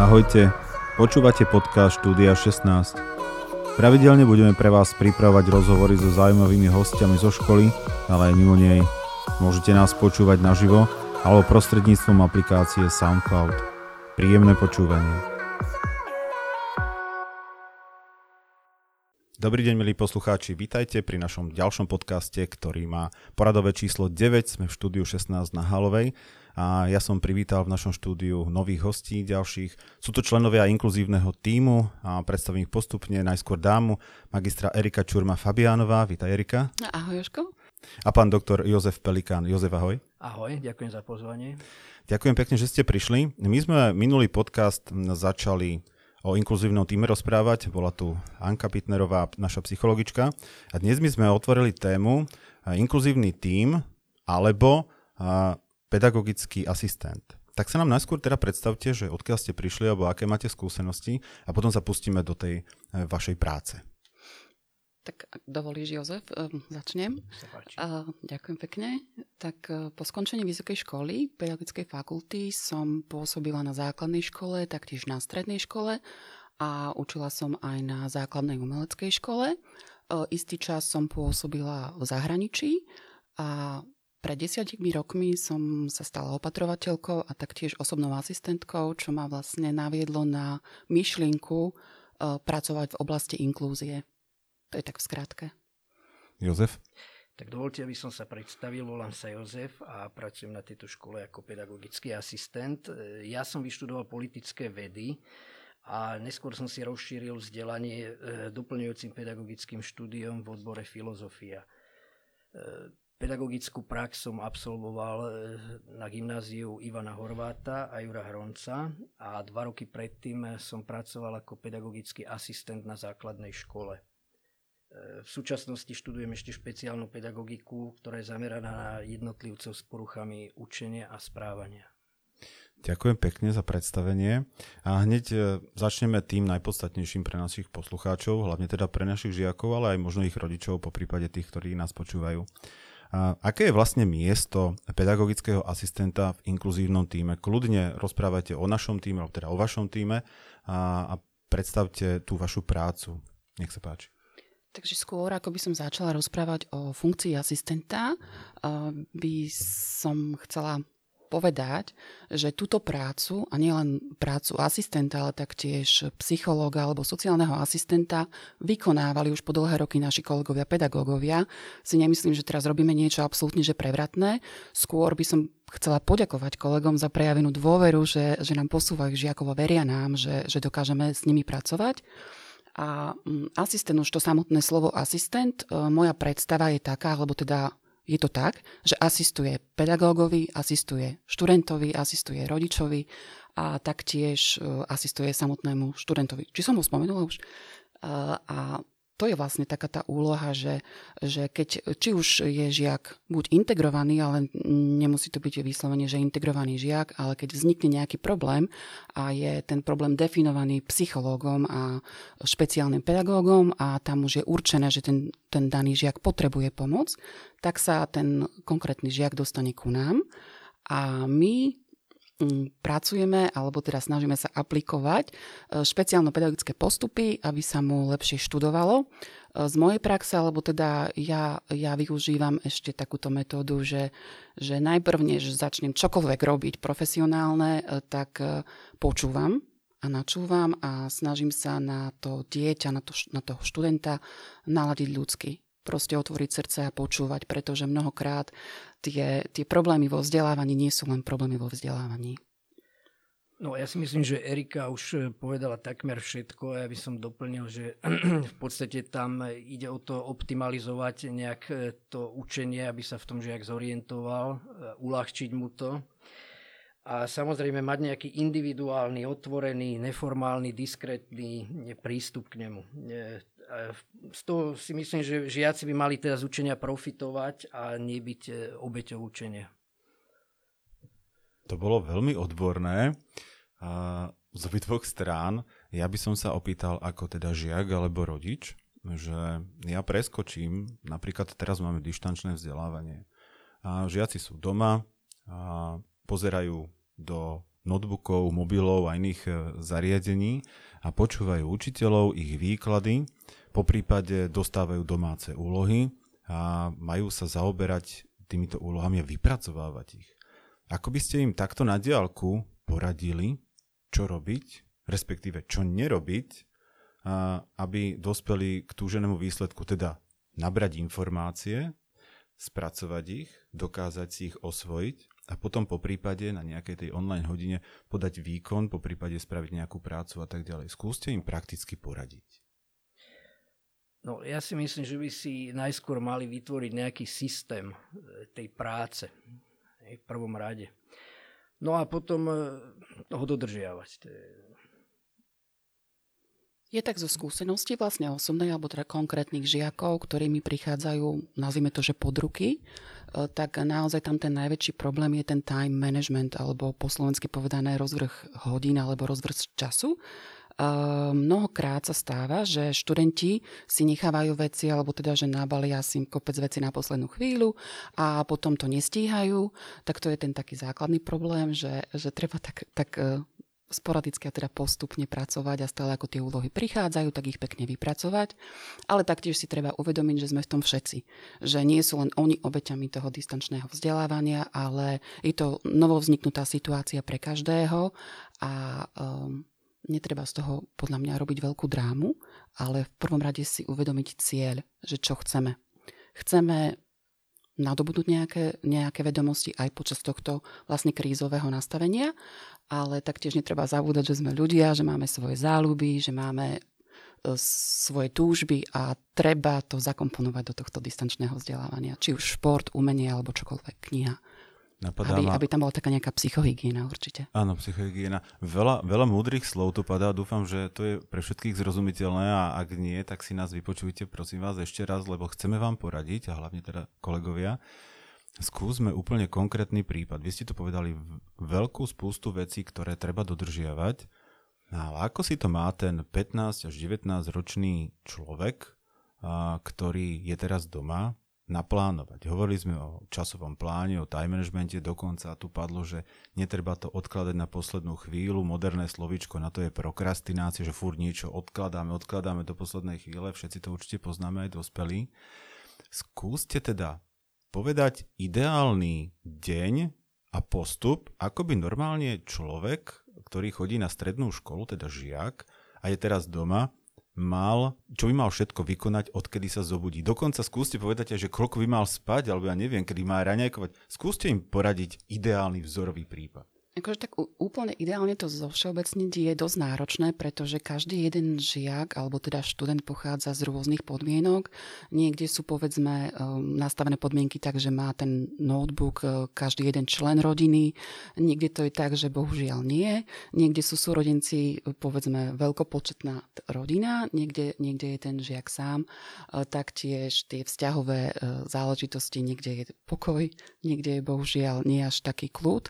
Ahojte, počúvate podcast Štúdia 16. Pravidelne budeme pre vás pripravovať rozhovory so zaujímavými hostiami zo školy, ale aj mimo nej. Môžete nás počúvať naživo alebo prostredníctvom aplikácie SoundCloud. Príjemné počúvanie. Dobrý deň, milí poslucháči, vítajte pri našom ďalšom podcaste, ktorý má poradové číslo 9. Sme v štúdiu 16 na Halovej a ja som privítal v našom štúdiu nových hostí ďalších. Sú to členovia inkluzívneho týmu a predstavím ich postupne. Najskôr dámu, magistra Erika Čurma Fabiánová. Vítaj Erika. Ahoj Jožko. A pán doktor Jozef Pelikán. Jozef, ahoj. Ahoj, ďakujem za pozvanie. Ďakujem pekne, že ste prišli. My sme minulý podcast začali o inkluzívnom týme rozprávať. Bola tu Anka Pitnerová, naša psychologička. A dnes my sme otvorili tému inkluzívny tím alebo pedagogický asistent. Tak sa nám najskôr teda predstavte, že odkiaľ ste prišli alebo aké máte skúsenosti a potom sa pustíme do tej e, vašej práce. Tak ak dovolíš, Jozef, um, začnem. Ďakujem pekne. Tak uh, po skončení vysokej školy, pedagogickej fakulty, som pôsobila na základnej škole, taktiež na strednej škole a učila som aj na základnej umeleckej škole. Uh, istý čas som pôsobila v zahraničí a pred desiatimi rokmi som sa stala opatrovateľkou a taktiež osobnou asistentkou, čo ma vlastne naviedlo na myšlienku pracovať v oblasti inklúzie. To je tak v skratke. Jozef? Tak dovolte, aby som sa predstavil. Volám sa Jozef a pracujem na tejto škole ako pedagogický asistent. Ja som vyštudoval politické vedy a neskôr som si rozšíril vzdelanie e, doplňujúcim pedagogickým štúdiom v odbore filozofia. E, pedagogickú prax som absolvoval e, na gymnáziu Ivana Horváta a Jura Hronca a dva roky predtým som pracoval ako pedagogický asistent na základnej škole. V súčasnosti študujem ešte špeciálnu pedagogiku, ktorá je zameraná na jednotlivcov s poruchami učenia a správania. Ďakujem pekne za predstavenie a hneď e, začneme tým najpodstatnejším pre našich poslucháčov, hlavne teda pre našich žiakov, ale aj možno ich rodičov, po prípade tých, ktorí nás počúvajú. A aké je vlastne miesto pedagogického asistenta v inkluzívnom týme? Kľudne rozprávajte o našom týme, alebo teda o vašom týme a, a predstavte tú vašu prácu. Nech sa páči. Takže skôr, ako by som začala rozprávať o funkcii asistenta, by som chcela povedať, že túto prácu, a nielen prácu asistenta, ale taktiež psychológa alebo sociálneho asistenta vykonávali už po dlhé roky naši kolegovia pedagógovia. Si nemyslím, že teraz robíme niečo absolútne že prevratné. Skôr by som chcela poďakovať kolegom za prejavenú dôveru, že, že nám posúvajú žiakovo, veria nám, že, že dokážeme s nimi pracovať. A mm, asistent, už to samotné slovo asistent, e, moja predstava je taká, alebo teda je to tak, že asistuje pedagógovi, asistuje študentovi, asistuje rodičovi a taktiež e, asistuje samotnému študentovi. Či som ho spomenula už? E, a to je vlastne taká tá úloha, že, že keď či už je žiak buď integrovaný, ale nemusí to byť vyslovene, že integrovaný žiak, ale keď vznikne nejaký problém a je ten problém definovaný psychológom a špeciálnym pedagógom a tam už je určené, že ten, ten daný žiak potrebuje pomoc, tak sa ten konkrétny žiak dostane ku nám. A my pracujeme, alebo teda snažíme sa aplikovať e, špeciálno-pedagogické postupy, aby sa mu lepšie študovalo. E, z mojej praxe, alebo teda ja, ja využívam ešte takúto metódu, že, že najprv, než začnem čokoľvek robiť profesionálne, e, tak počúvam a načúvam a snažím sa na to dieťa, na, to, na toho študenta naladiť ľudsky proste otvoriť srdce a počúvať, pretože mnohokrát tie, tie problémy vo vzdelávaní nie sú len problémy vo vzdelávaní. No ja si myslím, že Erika už eh, povedala takmer všetko. Ja by som doplnil, že v podstate tam ide o to optimalizovať nejak eh, to učenie, aby sa v tom žiak zorientoval, eh, uľahčiť mu to. A samozrejme mať nejaký individuálny, otvorený, neformálny, diskrétny prístup k nemu z toho si myslím, že žiaci by mali teda z učenia profitovať a nebyť e, obeťou učenia. To bolo veľmi odborné. Z obidvoch strán ja by som sa opýtal ako teda žiak alebo rodič, že ja preskočím, napríklad teraz máme dištančné vzdelávanie. A žiaci sú doma a pozerajú do notebookov, mobilov a iných e, zariadení a počúvajú učiteľov, ich výklady, po prípade dostávajú domáce úlohy a majú sa zaoberať týmito úlohami a vypracovávať ich. Ako by ste im takto na diálku poradili, čo robiť, respektíve čo nerobiť, aby dospeli k túženému výsledku, teda nabrať informácie, spracovať ich, dokázať si ich osvojiť a potom po prípade na nejakej tej online hodine podať výkon, po prípade spraviť nejakú prácu a tak ďalej. Skúste im prakticky poradiť. No, ja si myslím, že by si najskôr mali vytvoriť nejaký systém e, tej práce v prvom rade. No a potom e, ho dodržiavať. To je... je tak zo skúsenosti vlastne osobnej alebo teda konkrétnych žiakov, ktorí mi prichádzajú, nazvime to, že pod ruky, e, tak naozaj tam ten najväčší problém je ten time management alebo po slovensky povedané rozvrh hodín alebo rozvrh času. Mnohokrát sa stáva, že študenti si nechávajú veci, alebo teda, že nabalia si kopec veci na poslednú chvíľu a potom to nestíhajú, tak to je ten taký základný problém, že, že treba tak, tak e, sporadicky a teda postupne pracovať a stále ako tie úlohy prichádzajú, tak ich pekne vypracovať. Ale taktiež si treba uvedomiť, že sme v tom všetci. Že nie sú len oni obeťami toho distančného vzdelávania, ale je to novovzniknutá situácia pre každého a um, netreba z toho podľa mňa robiť veľkú drámu, ale v prvom rade si uvedomiť cieľ, že čo chceme. Chceme nadobudnúť nejaké, nejaké vedomosti aj počas tohto vlastne krízového nastavenia, ale taktiež netreba zabúdať, že sme ľudia, že máme svoje záľuby, že máme e, svoje túžby a treba to zakomponovať do tohto distančného vzdelávania. Či už šport, umenie alebo čokoľvek, kniha. Napadá aby, ma... aby tam bola taká nejaká psychohygiena určite. Áno, psychohygiena. Veľa, veľa múdrych slov tu padá. Dúfam, že to je pre všetkých zrozumiteľné a ak nie, tak si nás vypočujte, prosím vás, ešte raz, lebo chceme vám poradiť a hlavne teda kolegovia. Skúsme úplne konkrétny prípad. Vy ste tu povedali veľkú spústu vecí, ktoré treba dodržiavať. No, ale ako si to má ten 15 až 19 ročný človek, ktorý je teraz doma, naplánovať. Hovorili sme o časovom pláne, o time managemente, dokonca tu padlo, že netreba to odkladať na poslednú chvíľu. Moderné slovičko na to je prokrastinácia, že furt niečo odkladáme, odkladáme do poslednej chvíle, všetci to určite poznáme aj dospelí. Skúste teda povedať ideálny deň a postup, ako by normálne človek, ktorý chodí na strednú školu, teda žiak, a je teraz doma, mal, čo by mal všetko vykonať, odkedy sa zobudí. Dokonca skúste povedať, že koľko by mal spať, alebo ja neviem, kedy má raňajkovať. Skúste im poradiť ideálny vzorový prípad. Akože tak úplne ideálne to zo všeobecniť je dosť náročné, pretože každý jeden žiak alebo teda študent pochádza z rôznych podmienok. Niekde sú povedzme um, nastavené podmienky tak, že má ten notebook uh, každý jeden člen rodiny. Niekde to je tak, že bohužiaľ nie. Niekde sú súrodenci povedzme veľkopočetná rodina, niekde, niekde je ten žiak sám. Uh, taktiež tie vzťahové uh, záležitosti, niekde je pokoj, niekde je bohužiaľ nie až taký kľud.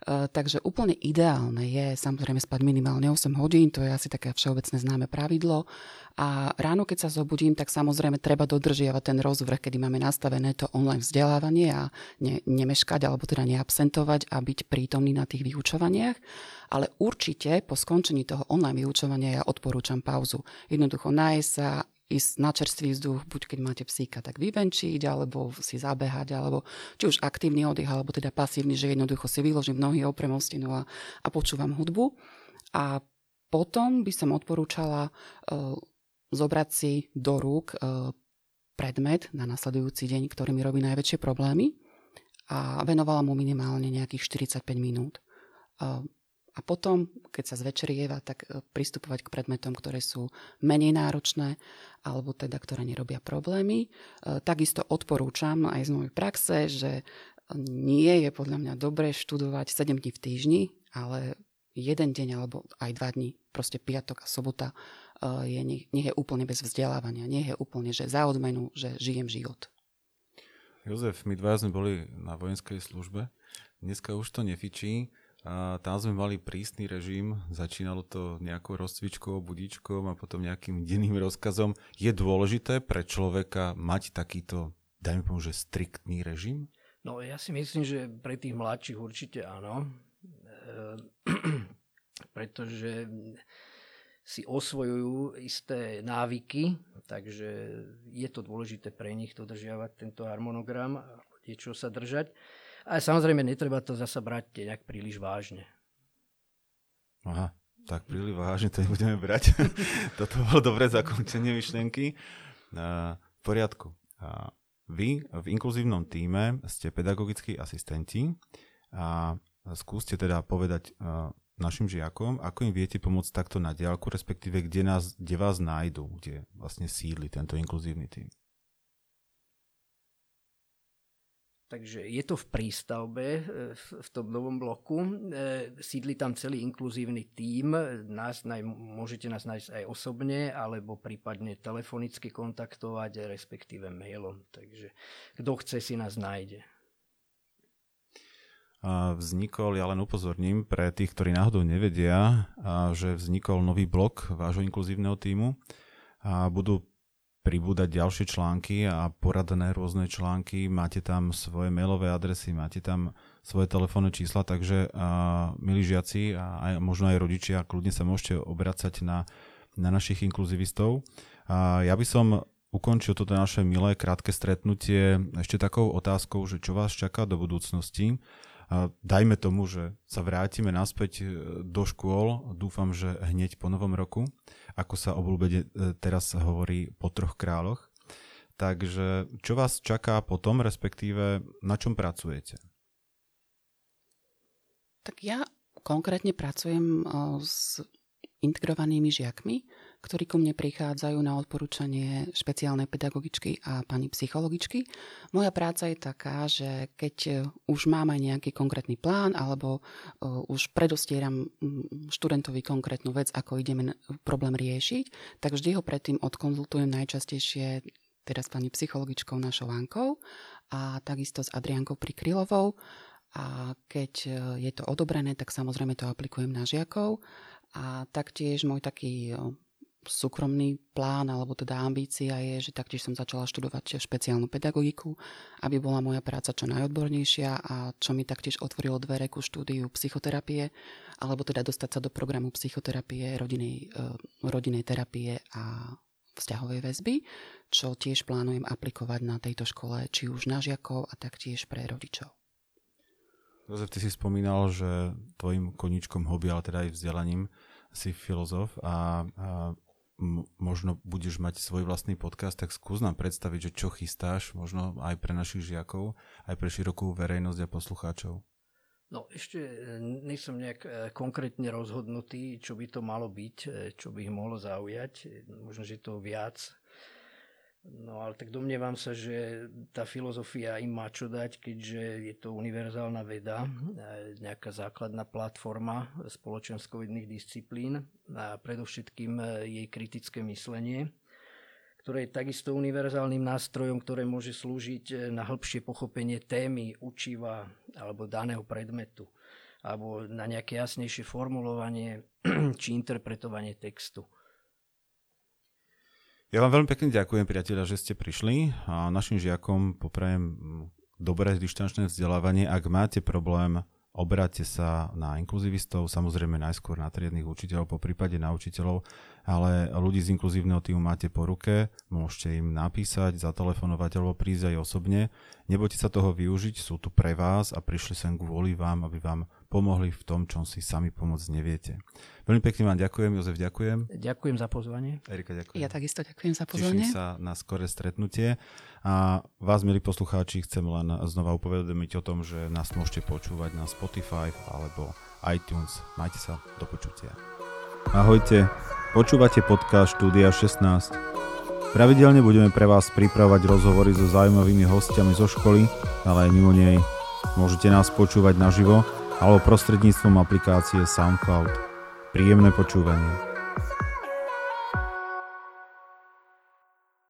Eh, takže úplne ideálne je samozrejme spať minimálne 8 hodín, to je asi také všeobecné známe pravidlo. A ráno, keď sa zobudím, tak samozrejme treba dodržiavať ten rozvrh, kedy máme nastavené to online vzdelávanie a ne, nemeškať alebo teda neabsentovať a byť prítomný na tých vyučovaniach. Ale určite po skončení toho online vyučovania ja odporúčam pauzu. Jednoducho nájsť sa, ísť na čerstvý vzduch, buď keď máte psíka, tak vyvenčiť, alebo si zabehať, alebo či už aktívny oddych, alebo teda pasívny, že jednoducho si vyložím nohy, oprem stenu a, a počúvam hudbu. A potom by som odporúčala uh, zobrať si do rúk uh, predmet na nasledujúci deň, ktorý mi robí najväčšie problémy a venovala mu minimálne nejakých 45 minút. Uh, a potom, keď sa zvečerieva, tak e, pristupovať k predmetom, ktoré sú menej náročné alebo teda, ktoré nerobia problémy. E, takisto odporúčam aj z mojej praxe, že nie je podľa mňa dobré študovať 7 dní v týždni, ale jeden deň alebo aj dva dní, proste piatok a sobota, e, je, nech je úplne bez vzdelávania, nech je úplne, že za odmenu, že žijem život. Jozef, my dva sme boli na vojenskej službe. Dneska už to nefičí. A tam sme mali prísny režim, začínalo to nejakou rozcvičkou, budíčkom a potom nejakým denným rozkazom. Je dôležité pre človeka mať takýto, dajme tomu, že striktný režim? No ja si myslím, že pre tých mladších určite áno. E, pretože si osvojujú isté návyky, takže je to dôležité pre nich dodržiavať tento harmonogram a niečo sa držať. Ale samozrejme, netreba to zasa brať nejak príliš vážne. Aha, tak príliš vážne to nebudeme brať. Toto bolo dobré zakončenie myšlienky. V poriadku. Vy v inkluzívnom týme ste pedagogickí asistenti a skúste teda povedať našim žiakom, ako im viete pomôcť takto na diálku, respektíve kde, nás, kde vás nájdu, kde vlastne sídli tento inkluzívny tým. Takže je to v prístavbe e, v tom novom bloku. E, sídli tam celý inkluzívny tím. Nás naj, môžete nás nájsť aj osobne, alebo prípadne telefonicky kontaktovať, respektíve mailom. Takže kto chce, si nás nájde vznikol, ja len upozorním pre tých, ktorí náhodou nevedia, že vznikol nový blok vášho inkluzívneho týmu a budú pribúdať ďalšie články a poradné rôzne články, máte tam svoje mailové adresy, máte tam svoje telefónne čísla, takže a, milí žiaci a aj, možno aj rodičia, kľudne sa môžete obracať na, na našich inkluzivistov. A ja by som ukončil toto naše milé krátke stretnutie ešte takou otázkou, že čo vás čaká do budúcnosti dajme tomu, že sa vrátime naspäť e, do škôl, dúfam, že hneď po novom roku, ako sa obľúbene teraz hovorí po troch kráľoch. Takže čo vás čaká potom, respektíve na čom pracujete? Tak ja konkrétne pracujem e, s integrovanými žiakmi, ktorí ku mne prichádzajú na odporúčanie špeciálnej pedagogičky a pani psychologičky. Moja práca je taká, že keď už mám aj nejaký konkrétny plán alebo uh, už predostieram študentovi konkrétnu vec, ako ideme problém riešiť, tak vždy ho predtým odkonzultujem najčastejšie teraz pani psychologičkou našou Ankou a takisto s Adriankou Prikrylovou. A keď e, je to odobrené, tak samozrejme to aplikujem na žiakov. A taktiež môj taký súkromný plán alebo teda ambícia je, že taktiež som začala študovať špeciálnu pedagogiku, aby bola moja práca čo najodbornejšia a čo mi taktiež otvorilo dvere ku štúdiu psychoterapie alebo teda dostať sa do programu psychoterapie, rodinej, e, rodinej terapie a vzťahovej väzby, čo tiež plánujem aplikovať na tejto škole, či už na žiakov a taktiež pre rodičov. Jozef, ty si spomínal, že tvojim koničkom hobby, ale teda aj vzdelaním si filozof a, a možno budeš mať svoj vlastný podcast, tak skús nám predstaviť, že čo chystáš, možno aj pre našich žiakov, aj pre širokú verejnosť a poslucháčov. No ešte e, nejsem nejak e, konkrétne rozhodnutý, čo by to malo byť, e, čo by ich mohlo zaujať. Možno, že to viac No ale tak domnievam sa, že tá filozofia im má čo dať, keďže je to univerzálna veda, nejaká základná platforma spoločenskovedných disciplín a predovšetkým jej kritické myslenie, ktoré je takisto univerzálnym nástrojom, ktoré môže slúžiť na hĺbšie pochopenie témy, učiva alebo daného predmetu alebo na nejaké jasnejšie formulovanie či interpretovanie textu. Ja vám veľmi pekne ďakujem, priateľa, že ste prišli a našim žiakom poprajem dobré dištančné vzdelávanie. Ak máte problém, obráťte sa na inkluzivistov, samozrejme najskôr na triednych učiteľov, po prípade na učiteľov, ale ľudí z inkluzívneho týmu máte po ruke, môžete im napísať, zatelefonovať alebo prísť aj osobne. Nebojte sa toho využiť, sú tu pre vás a prišli sem kvôli vám, aby vám pomohli v tom, čom si sami pomôcť neviete. Veľmi pekne vám ďakujem, Jozef, ďakujem. Ďakujem za pozvanie. Erika, ďakujem. Ja takisto ďakujem za pozvanie. Teším sa na skoré stretnutie. A vás, milí poslucháči, chcem len znova upovedomiť o tom, že nás môžete počúvať na Spotify alebo iTunes. Majte sa, do počutia. Ahojte, počúvate podcast Štúdia 16. Pravidelne budeme pre vás pripravovať rozhovory so zaujímavými hostiami zo školy, ale aj mimo nej. Môžete nás počúvať naživo alebo prostredníctvom aplikácie SoundCloud. Príjemné počúvanie.